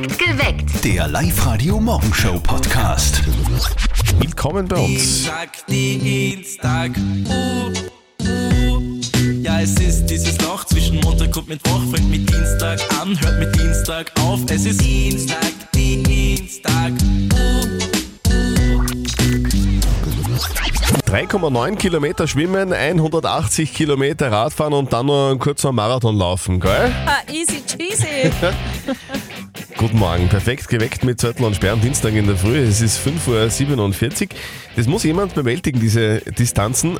Geweckt. Der Live-Radio-Morgenshow-Podcast. Willkommen bei uns. Dienstag, Dienstag, uh, uh. Ja, es ist dieses Loch zwischen Montag und Mittwoch. Fängt mit Dienstag an, hört mit Dienstag auf. Es ist Dienstag, Dienstag, uh. 3,9 Kilometer schwimmen, 180 Kilometer Radfahren und dann noch ein kurzer Marathon laufen, gell? Ah, easy cheesy. Guten Morgen, perfekt geweckt mit Zettel und Sperren, Dienstag in der Früh. Es ist 5.47 Uhr. Das muss jemand bewältigen, diese Distanzen.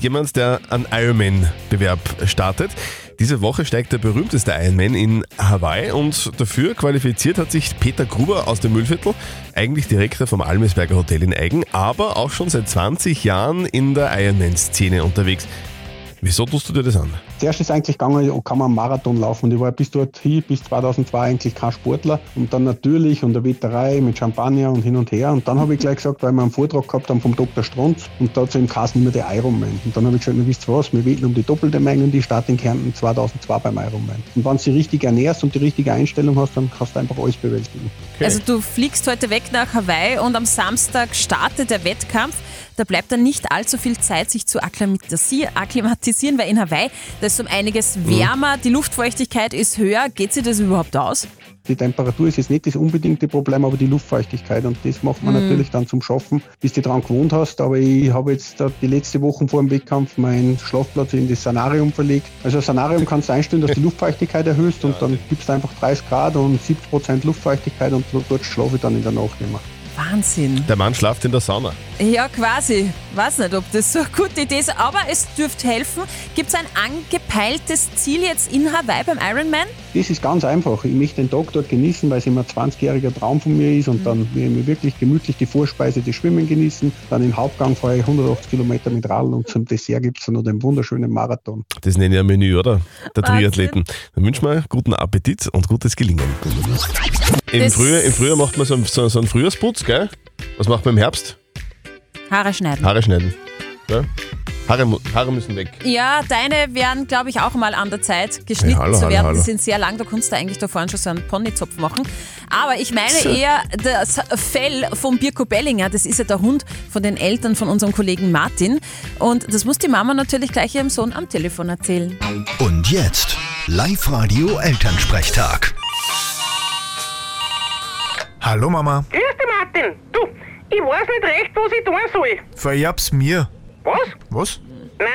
Jemand, der einen Ironman-Bewerb startet. Diese Woche steigt der berühmteste Ironman in Hawaii und dafür qualifiziert hat sich Peter Gruber aus dem Müllviertel, eigentlich Direktor vom Almesberger Hotel in Eigen, aber auch schon seit 20 Jahren in der Ironman-Szene unterwegs. Wieso tust du dir das an? Zuerst ist eigentlich gegangen, kann man einen Marathon laufen und ich war bis dorthin, bis 2002 eigentlich kein Sportler und dann natürlich und der Wetterei mit Champagner und hin und her und dann habe ich gleich gesagt, weil wir einen Vortrag gehabt haben vom Dr. Strunz und da hat im Kasten immer der Ironman und dann habe ich gesagt, wisst ihr was, wir wetten um die doppelte Menge und die Start in Kärnten 2002 beim Ironman. Und wenn du dich richtig ernährst und die richtige Einstellung hast, dann kannst du einfach alles bewältigen. Also du fliegst heute weg nach Hawaii und am Samstag startet der Wettkampf. Da bleibt dann nicht allzu viel Zeit, sich zu akklimatisi- akklimatisieren, weil in Hawaii, da ist um einiges wärmer, die Luftfeuchtigkeit ist höher. Geht sich das überhaupt aus? Die Temperatur ist jetzt nicht das unbedingte Problem, aber die Luftfeuchtigkeit und das macht man natürlich dann zum Schaffen, bis du dran gewohnt hast. Aber ich habe jetzt da die letzte Wochen vor dem Wettkampf meinen Schlafplatz in das Sanarium verlegt. Also ein Sanarium kannst du einstellen, dass du die Luftfeuchtigkeit erhöhst und dann gibst du einfach 30 Grad und 70 Prozent Luftfeuchtigkeit und dort schlafe ich dann in der Nacht immer. Wahnsinn. Der Mann schlaft in der Sauna. Ja, quasi. Weiß nicht, ob das so eine gute Idee ist, aber es dürfte helfen. Gibt es ein angepeiltes Ziel jetzt in Hawaii beim Ironman? Das ist ganz einfach. Ich möchte den Tag dort genießen, weil es immer ein 20-jähriger Traum von mir ist und dann will ich mir wirklich gemütlich die Vorspeise, das Schwimmen genießen. Dann im Hauptgang fahre ich 180 Kilometer mit Radeln und zum Dessert gibt es dann noch den wunderschönen Marathon. Das nenne ich ein Menü, oder? Der. Triathleten. Dann wünschen wir guten Appetit und gutes Gelingen. Im Frühjahr, Im Frühjahr macht man so, so, so einen Frühjahrsputz, gell? Was macht man im Herbst? Haare schneiden. Haare schneiden. Gell? Haare, Haare müssen weg. Ja, deine wären, glaube ich, auch mal an der Zeit, geschnitten Ja, hallo, zu hallo, werden. hallo. Die sind sehr lang, da kannst du eigentlich da vorne schon so einen Ponyzopf machen. Aber ich meine So. eher das Fell vom Birko Bellinger. Das ist ja der Hund von den Eltern von unserem Kollegen Martin. Und das muss die Mama natürlich gleich ihrem Sohn am Telefon erzählen. Und jetzt Live-Radio Elternsprechtag. Hallo Mama, dich, Martin. Du, ich weiß nicht recht, was ich tun soll. vererb's mir. Was? Was? Nein,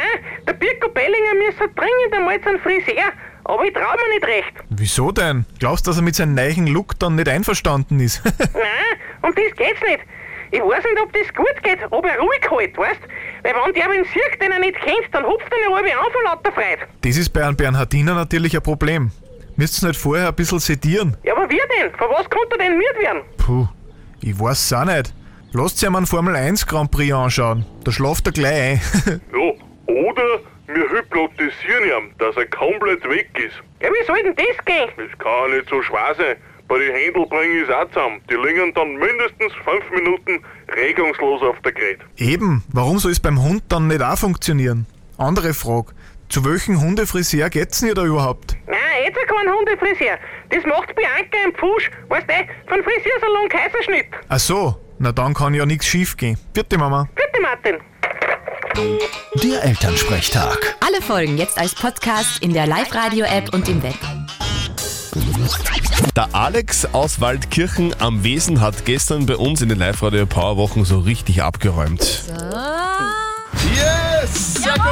der Birko Bellinger müsste dringend einmal zum Friseur, aber ich trau mir nicht recht. Wieso denn? Glaubst du, dass er mit seinem neuen Look dann nicht einverstanden ist? Nein, um das geht's nicht. Ich weiß nicht, ob das gut geht, ob er ruhig hält, weißt? Weil wenn der wen sieht, den er nicht kennt, dann hupft er eine halbe an vor lauter Freude. das ist bei einem Bernhardiner natürlich ein Problem. Müsst's nicht vorher ein bisschen sedieren? Ja, aber wie denn? Von was konnte er denn müde werden? Puh, ich weiß auch nicht. Lasst sich mal einen Formel 1 Grand Prix anschauen. Da schlaft er gleich ein. Ja, oder wir hypnotisieren ihn, dass er komplett weg ist. Ja, wie soll denn das gehen? Das kann ja nicht so schwer sein. Bei den Händel bringe ich es auch zusammen. Die liegen dann mindestens fünf Minuten regungslos auf der Gerät. Eben, warum soll es beim Hund dann nicht auch funktionieren? Andere Frage. Zu welchem Hundefriseur geht's denn ihr da überhaupt? Kein Hundefriseur. Das macht Bianca im Pfusch, weißt du, von Friseursalon Kaiserschnitt. Ach so, na dann kann ja nichts schief gehen. Vierte Mama. Bitte, Martin. Der Elternsprechtag. Alle Folgen jetzt als Podcast in der Live-Radio-App und im Web. Der Alex aus Waldkirchen am Wesen hat gestern bei uns in den Live-Radio Power Wochen so richtig abgeräumt. Ah, Yes! Sehr gut!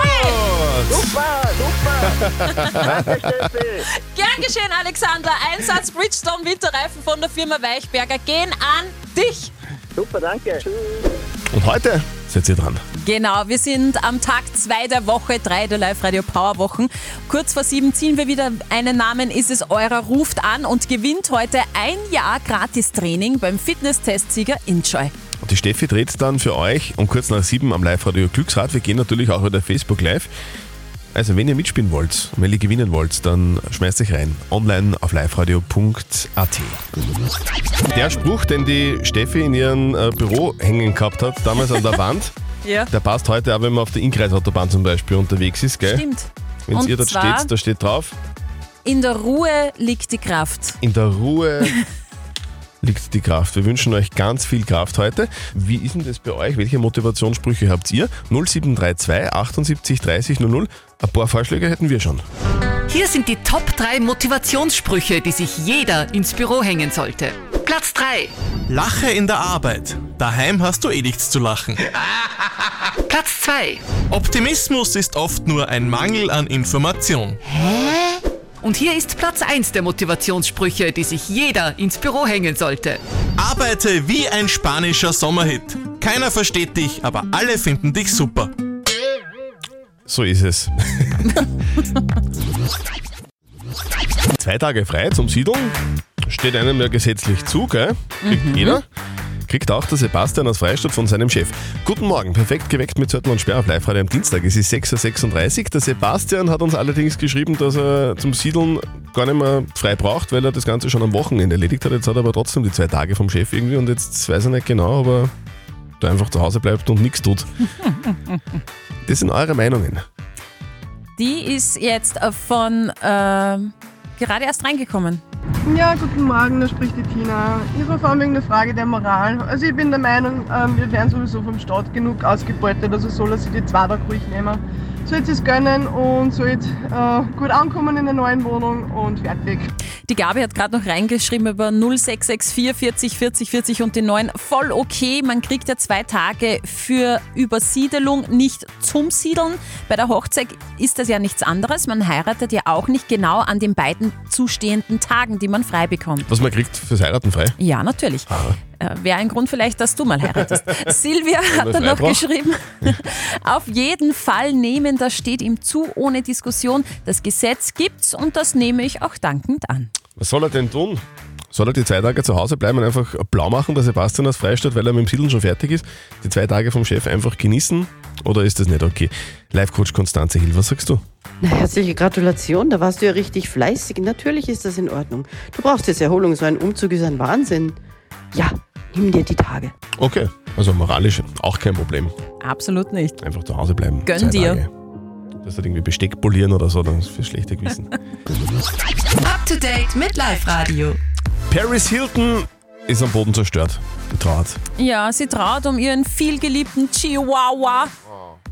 Gern geschehen, Alexander. Einsatz Bridgestone Winterreifen von der Firma Weichberger gehen an dich. Und heute seid ihr dran. Genau, wir sind am Tag 2 der Woche 3 der Live-Radio Power Wochen. Kurz vor sieben ziehen wir wieder einen Namen, ist es eurer, ruft an und gewinnt heute ein Jahr Gratis-Training beim Fitness-Testsieger Enjoy. Und die Steffi dreht dann für euch um kurz nach sieben am Live-Radio Glücksrad. Wir gehen natürlich auch wieder Facebook Live. Also wenn ihr mitspielen wollt und wenn ihr gewinnen wollt, dann schmeißt euch rein. Online auf liveradio.at. Der Spruch, den die Steffi in ihrem äh, Büro hängen gehabt hat, damals an der Wand, Ja. der passt heute auch, wenn man auf der Inkreisautobahn zum Beispiel unterwegs ist, gell? Stimmt. Wenn ihr dort steht, da steht drauf, In der Ruhe liegt die Kraft. in der Ruhe liegt die Kraft. Wir wünschen euch ganz viel Kraft heute. Wie ist denn das bei euch? Welche Motivationssprüche habt ihr? 0732 78 30 00. Ein paar Vorschläge hätten wir schon. Hier sind die Top 3 Motivationssprüche, die sich jeder ins Büro hängen sollte. Platz 3. Lache in der Arbeit. Daheim hast du eh nichts zu lachen. Platz 2. Optimismus ist oft nur ein Mangel an Information. Und hier ist Platz 1 der Motivationssprüche, die sich jeder ins Büro hängen sollte. Arbeite wie ein spanischer Sommerhit. Keiner versteht dich, aber alle finden dich super. So ist es. Zwei Tage frei zum Siedeln steht einem ja gesetzlich zu, gell? Kriegt jeder. Kriegt auch der Sebastian aus Freistadt von seinem Chef. Guten Morgen, perfekt geweckt mit Zörtl und Sperr auf live am Dienstag. Es ist 6.36 Uhr. Der Sebastian hat uns allerdings geschrieben, dass er zum Siedeln gar nicht mehr frei braucht, weil er das Ganze schon am Wochenende erledigt hat. Jetzt hat er aber trotzdem die zwei Tage vom Chef irgendwie und jetzt weiß er nicht genau, ob er da einfach zu Hause bleibt und nichts tut. Das sind eure Meinungen. Die ist jetzt äh, von ähm, gerade erst reingekommen. Ja, guten Morgen, da spricht die Tina. Ich war vor allem wegen der Frage der Moral. Also ich bin der Meinung, ähm, wir werden sowieso vom Staat genug ausgebeutet, also soll er sich die zwei Tage ruhig nehmen. Sollte es gönnen und sollte äh, gut ankommen in der neuen Wohnung und fertig. Die Gabi hat gerade noch reingeschrieben über 0664 40 40 40 und den neuen. Voll okay, man kriegt ja zwei Tage für Übersiedelung, nicht zum Siedeln. Bei der Hochzeit ist das ja nichts anderes. Man heiratet ja auch nicht genau an den beiden zustehenden Tagen, die man frei bekommt. Was man kriegt fürs Heiraten frei. Ja, natürlich. Äh, Wäre ein Grund vielleicht, dass du mal heiratest. Silvia hat dann noch geschrieben, auf jeden Fall nehmen, das steht ihm zu, ohne Diskussion. Das Gesetz gibt's und das nehme ich auch dankend an. Was soll er denn tun? Soll er die zwei Tage zu Hause bleiben und einfach blau machen, der Sebastian aus Freistadt, weil er mit dem Siedeln schon fertig ist? Die zwei Tage vom Chef einfach genießen? Oder ist das nicht okay? Live-Coach Konstanze Hill, was sagst du? Na, herzliche Gratulation, da warst du ja richtig fleißig. Natürlich ist das in Ordnung. Du brauchst jetzt Erholung, so ein Umzug ist ein Wahnsinn. Ja, nimm dir die Tage. Okay, also moralisch auch kein Problem. Absolut nicht. Einfach zu Hause bleiben. Gönn dir. Tage. Das hat irgendwie Besteck polieren oder so, das ist für schlechte Gewissen. Up to date mit Live Radio. Paris Hilton ist am Boden zerstört. Traut. Ja, sie traut um ihren vielgeliebten Chihuahua.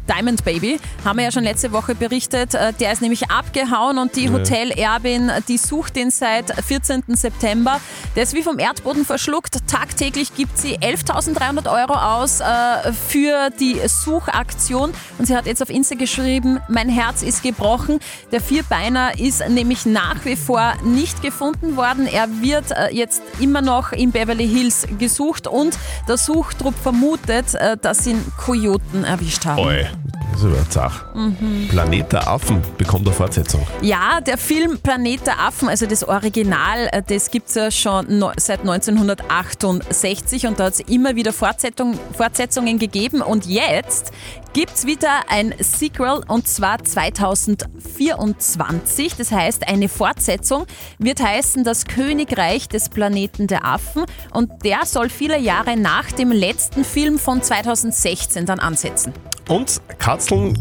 Diamond Baby, haben wir ja schon letzte Woche berichtet. Äh, Der ist nämlich abgehauen und die. Hotelerbin, die sucht ihn seit 14. September. Der ist wie vom Erdboden verschluckt. Tagtäglich gibt sie 11.300 Euro aus äh, für die Suchaktion. Und sie hat jetzt auf Insta geschrieben, mein Herz ist gebrochen. Der Vierbeiner ist nämlich nach wie vor nicht gefunden worden. Er wird äh, jetzt immer noch in Beverly Hills gesucht und der Suchtrupp vermutet, äh, dass ihn Kojoten erwischt haben. Oi, das ist aber zach. Planet der Affen bekommt eine Fortsetzung. Ja, der Film Planet der Affen, also das Original, äh, das gibt es ja schon seit 1968 und da hat es immer wieder Fortsetzung, Fortsetzungen gegeben und jetzt gibt es wieder ein Sequel und zwar 2024. Das heißt, eine Fortsetzung wird heißen Das Königreich des Planeten der Affen und der soll viele Jahre nach dem letzten Film von 2016 dann ansetzen. Und Katzeln,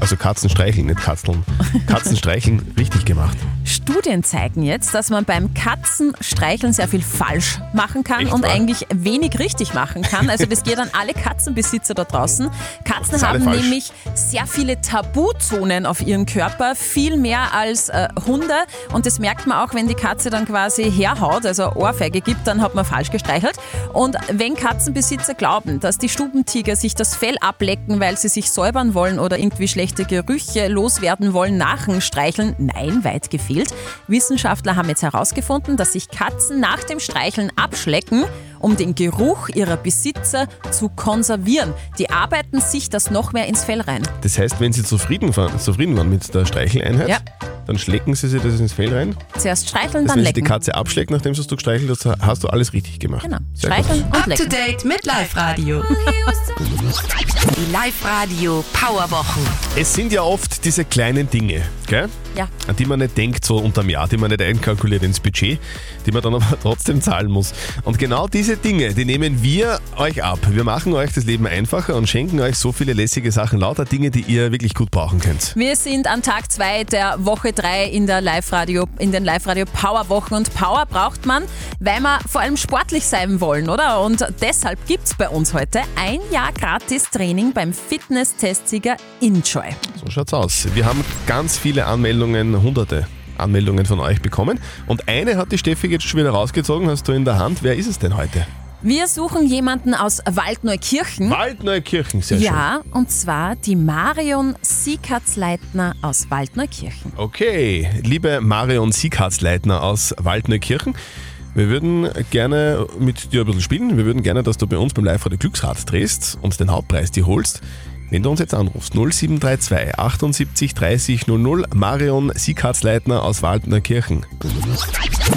also Katzen streicheln, nicht Katzeln. Katzen streicheln richtig gemacht. Studien zeigen jetzt, dass man beim Katzenstreicheln sehr viel falsch machen kann Echt und wahr? eigentlich wenig richtig machen kann. Also das geht an alle Katzenbesitzer da draußen. Katzen haben falsch. nämlich sehr viele Tabuzonen auf ihrem Körper, viel mehr als äh, Hunde. Und das merkt man auch, wenn die Katze dann quasi herhaut, also Ohrfeige gibt, dann hat man falsch gestreichelt. Und wenn Katzenbesitzer glauben, dass die Stubentiger sich das Fell ablecken, weil sie sich säubern wollen oder irgendwie schlechte Gerüche loswerden wollen nach dem Streicheln, nein, weit gefehlt. Wissenschaftler haben jetzt herausgefunden, dass sich Katzen nach dem Streicheln abschlecken, um den Geruch ihrer Besitzer zu konservieren. Die arbeiten sich das noch mehr ins Fell rein. Das heißt, wenn sie zufrieden waren, zufrieden waren mit der Streicheleinheit, Ja. dann schlecken sie sich das ins Fell rein. Zuerst streicheln, Das dann wenn sie die lecken. Katze abschlägt, nachdem sie es gestreichelt hast, hast du alles richtig gemacht. Genau. Sehr Streicheln gut. und Up to lecken. date mit Live Radio. Die Live Radio Powerwochen. Es sind ja oft diese kleinen Dinge, gell? Ja. an die man nicht denkt so unterm Jahr, die man nicht einkalkuliert ins Budget, die man dann aber trotzdem zahlen muss. Und genau diese Dinge, die nehmen wir euch ab. Wir machen euch das Leben einfacher und schenken euch so viele lässige Sachen, lauter Dinge, die ihr wirklich gut brauchen könnt. Wir sind an Tag 2 der Woche drei in der Live-Radio, in den Live-Radio Power-Wochen. Und Power braucht man, weil wir vor allem sportlich sein wollen, oder? Und deshalb gibt es bei uns heute ein Jahr gratis Training beim Fitness-Testsieger Enjoy. So schaut's aus. Wir haben ganz viele Anmeldungen, hunderte Anmeldungen von euch bekommen. Und eine hat die Steffi jetzt schon wieder rausgezogen, hast du in der Hand. Wer ist es denn heute? Wir suchen jemanden aus Waldneukirchen. Waldneukirchen, sehr schön. Ja, und zwar die Marion Siekatzleitner aus Waldneukirchen. Okay, liebe Marion Sieghardsleitner aus Waldneukirchen, wir würden gerne mit dir ein bisschen spielen. Wir würden gerne, dass du bei uns beim Live-Radio Glücksrad drehst und den Hauptpreis dir holst. Wenn du uns jetzt anrufst, 0732 78 30 00, Marion Sieghardsleitner aus Waldneukirchen.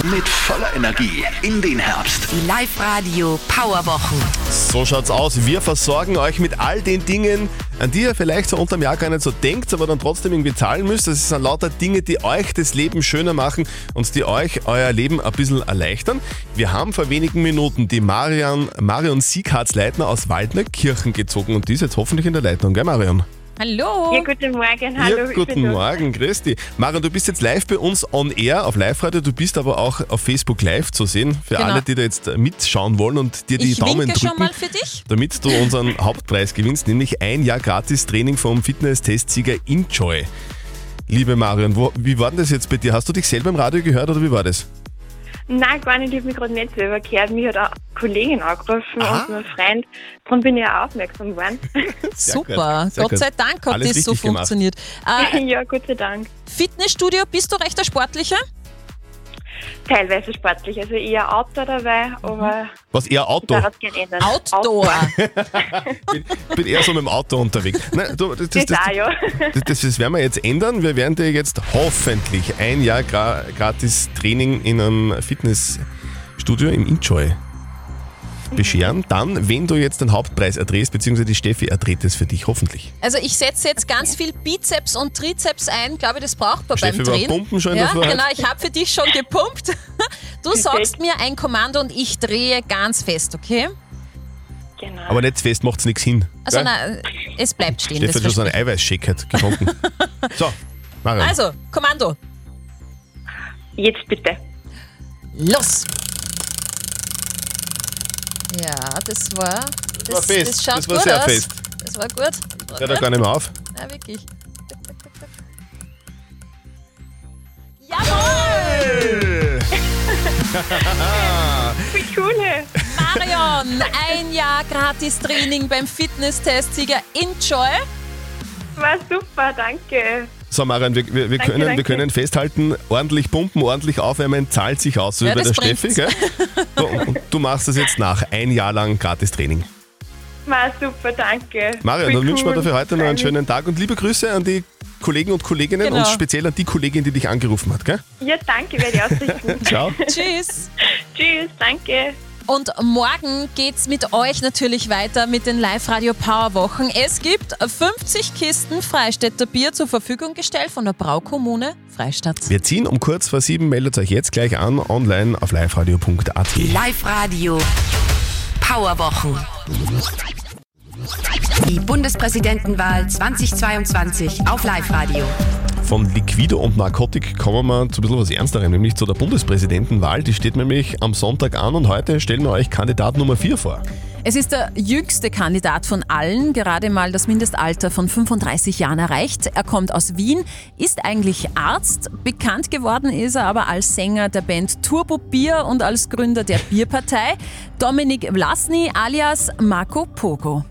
Mit voller Energie in den Herbst. Die Live-Radio Powerwochen. So schaut's aus. Wir versorgen euch mit all den Dingen, an die ihr vielleicht so unterm Jahr gar nicht so denkt, aber dann trotzdem irgendwie zahlen müsst. Das sind lauter Dinge, die euch das Leben schöner machen und die euch euer Leben ein bisschen erleichtern. Wir haben vor wenigen Minuten die Marion, Marion Sieghardsleitner aus Waldneukirchen gezogen und die ist jetzt hoffentlich in der Leitung, gell Marion? Hallo. Ja, guten Morgen, hallo. ja, guten. Morgen, grüß dich. Marion, du bist jetzt live bei uns on air auf Live-Radio, du bist aber auch auf Facebook live zu sehen, für Genau. alle, die da jetzt mitschauen wollen und dir die Ich Daumen winke drücken. schon mal für dich. damit du unseren Hauptpreis gewinnst, nämlich ein Jahr gratis Training vom Fitness-Testsieger Enjoy. Liebe Marion, wo, wie war denn das jetzt bei dir? Hast du dich selber im Radio gehört oder wie war das? Nein, gar nicht, ich habe mich gerade nicht selber gehört. Mich hat eine Kollegin angerufen Aha. und mein Freund. Darum bin ich auch aufmerksam geworden. Super, gut, sehr Gott sei Dank hat Alles das so gemacht. funktioniert. Äh, ja, Gott sei Dank. Fitnessstudio, bist du recht der Sportlicher? Teilweise sportlich, also eher Outdoor dabei, aber Was eher ich Auto? es gerne ändern. Outdoor. bin, bin eher so mit dem Auto unterwegs. Nein, du, das, das, Das, auch, ja. das, das, das werden wir jetzt ändern. Wir werden dir jetzt hoffentlich ein Jahr gra gratis Training in einem Fitnessstudio im Enjoy bescheren. Dann, wenn du jetzt den Hauptpreis erdrehst, beziehungsweise die Steffi erdreht es für dich, hoffentlich. Also ich setze jetzt ganz viel Bizeps und Trizeps ein. Glaube das braucht man Steffi beim war Drehen. pumpen schon in ja, genau. Ich habe für dich schon gepumpt. Du sagst mir ein Kommando und ich drehe ganz fest, okay? Genau. Aber nicht fest, macht's nichts hin. Also gell? nein, es bleibt stehen. Steffi hat schon so Eiweißshake halt getrunken. so, Marion. ich. Also, Kommando, Jetzt bitte. los! Ja, das war. Das, war fest. Das Das war gut sehr aus. fest. Das war gut. Hört er gar nicht mehr auf. Ja, wirklich. Jawohl! Wie cool! Marion, ein Jahr gratis Training beim Fitness-Testsieger Enjoy. War super, danke. So, Marion, wir, wir, wir, Danke, können, wir danke. können festhalten, ordentlich pumpen, ordentlich aufwärmen, zahlt sich aus, so Ja, wie bei der das Steffi. Gell? bringt's. Und du machst das jetzt nach. Ein Jahr lang gratis Training. War super, danke. Marion, dann wünschen wir cool. dir für heute noch einen schönen Tag und liebe Grüße an die Kollegen und Kolleginnen Genau. und speziell an die Kollegin, die dich angerufen hat. Gell? Ja, danke, werde ich ausrichten. Ciao. Tschüss. Tschüss, danke. Und morgen geht's mit euch natürlich weiter mit den Live-Radio Power Wochen. Es gibt 50 Kisten Freistädter Bier zur Verfügung gestellt von der Braukommune Freistadt. Wir ziehen um kurz vor sieben. Meldet euch jetzt gleich an, online auf liveradio.at. Live-Radio Powerwochen. Die Bundespräsidentenwahl 2022 auf Live-Radio. Von Liquido und Narkotik kommen wir zu ein bisschen was Ernsterem, nämlich zu der Bundespräsidentenwahl. Die steht nämlich am Sonntag an und heute stellen wir euch Kandidat Nummer 4 vor. Es ist der jüngste Kandidat von allen, gerade mal das Mindestalter von 35 Jahren erreicht. Er kommt aus Wien, ist eigentlich Arzt. Bekannt geworden ist er aber als Sänger der Band Turbo Bier und als Gründer der Bierpartei. Dominik Vlasny alias Marco Pogo.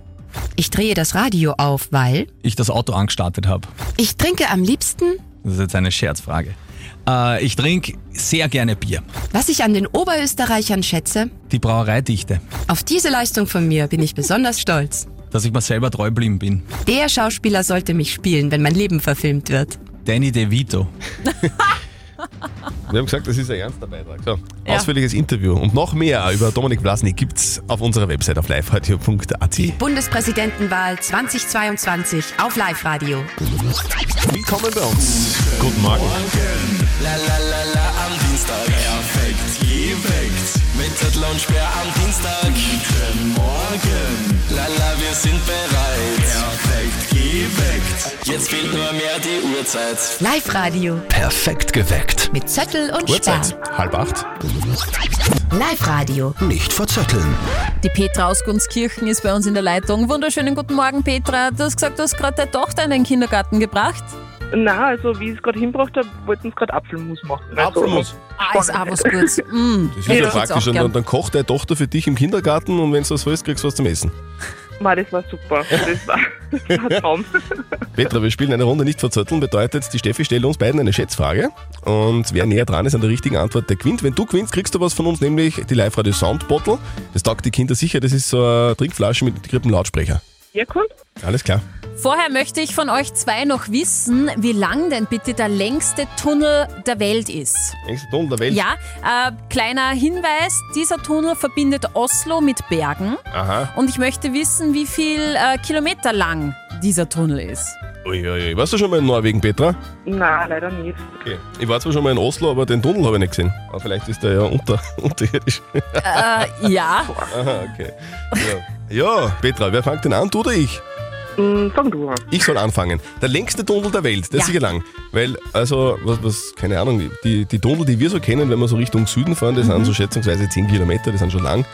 Ich drehe das Radio auf, weil ich das Auto angestartet habe. ich trinke am liebsten, Das ist jetzt eine Scherzfrage. Äh, ich trinke sehr gerne Bier. was ich an den Oberösterreichern schätze. Die Brauereidichte. Auf diese Leistung von mir bin ich besonders stolz. Dass ich mir selber treu geblieben bin. Der Schauspieler sollte mich spielen, wenn mein Leben verfilmt wird. Danny DeVito. Wir haben gesagt, das ist ein ernster Beitrag. So, Ja. ausführliches Interview und noch mehr über Dominik Vlasny gibt's auf unserer Website auf liveradio.at. Bundespräsidentenwahl 2022 auf Live-Radio. Willkommen bei uns. Guten Morgen. La la la la am Dienstag. Perfekt geweckt. Mit Zettel und Sperr am Dienstag. Guten Morgen. La la, wir sind bereit. Jetzt fehlt nur mehr die Uhrzeit. Live-Radio Perfekt geweckt. mit Zettel und Sperr. Uhrzeit, halb acht. Live-Radio. Nicht verzetteln. Die Petra aus Gunskirchen ist bei uns in der Leitung. Wunderschönen guten Morgen, Petra. Du hast gesagt, du hast gerade deine Tochter in den Kindergarten gebracht. Nein, also wie ich es gerade hingebracht habe, wollten sie gerade Apfelmus machen. Also, Apfelmus? Ah, ist auch was Gutes. Mm, Das ist ja, jetzt praktisch. Und dann, dann kocht deine Tochter für dich im Kindergarten und wenn du was willst, kriegst du was zum Essen. Ma, das war super. Das war, das war ein Traum. Petra, wir spielen eine Runde nicht verzötteln. Bedeutet, die Steffi stellt uns beiden eine Schätzfrage. Und wer näher dran ist an der richtigen Antwort, der gewinnt. Wenn du gewinnst, kriegst du was von uns, nämlich die Live-Radio Sound Bottle. Das taugt die Kinder sicher. Das ist so eine Trinkflasche mit integriertem Lautsprecher. Ja, cool. Alles klar. Vorher möchte ich von euch zwei noch wissen, wie lang denn bitte der längste Tunnel der Welt ist. Längste Tunnel der Welt. Ja, äh, kleiner Hinweis, dieser Tunnel verbindet Oslo mit Bergen. Aha. Und ich möchte wissen, wie viel äh, Kilometer lang dieser Tunnel ist. Uiuiui. Warst du schon mal in Norwegen, Petra? Nein, leider nicht. Okay. Ich war zwar schon mal in Oslo, aber den Tunnel habe ich nicht gesehen. Aber vielleicht ist der ja unter, unterirdisch. Äh, ja. Aha, okay. Ja. ja, Petra, wer fängt denn an, du oder ich? Mm, fang du an. Ich soll anfangen. Der längste Tunnel der Welt, der ist Ja. sicher lang. Weil, also, was, was keine Ahnung, die, die Tunnel, die wir so kennen, wenn wir so Richtung Süden fahren, das sind so schätzungsweise 10 Kilometer, die sind schon lang.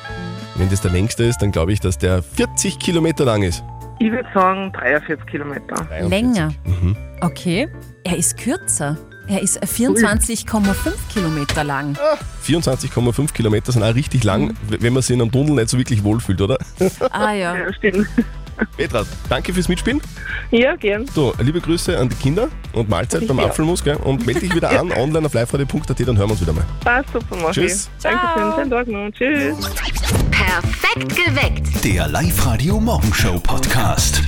Wenn das der längste ist, dann glaube ich, dass der 40 Kilometer lang ist. Ich würde sagen 43 Kilometer. Länger. Mhm. Okay. Er ist kürzer. Er ist 24,5 Kilometer lang. 24,5 Kilometer sind auch richtig lang, w- wenn man sich in einem Tunnel nicht so wirklich wohlfühlt, oder? Ah ja. Ja, stimmt. Petra, danke fürs Mitspielen. Ja, gern. So, liebe Grüße an die Kinder und Mahlzeit beim Ja. Apfelmus, gell? Und melde dich wieder an, online auf liveradio.at, dann hören wir uns wieder mal. Passt super, mach Tschüss. ich. Dankeschön, schönen Tag noch. Tschüss. Perfekt geweckt. Der Live-Radio Morgenshow Podcast.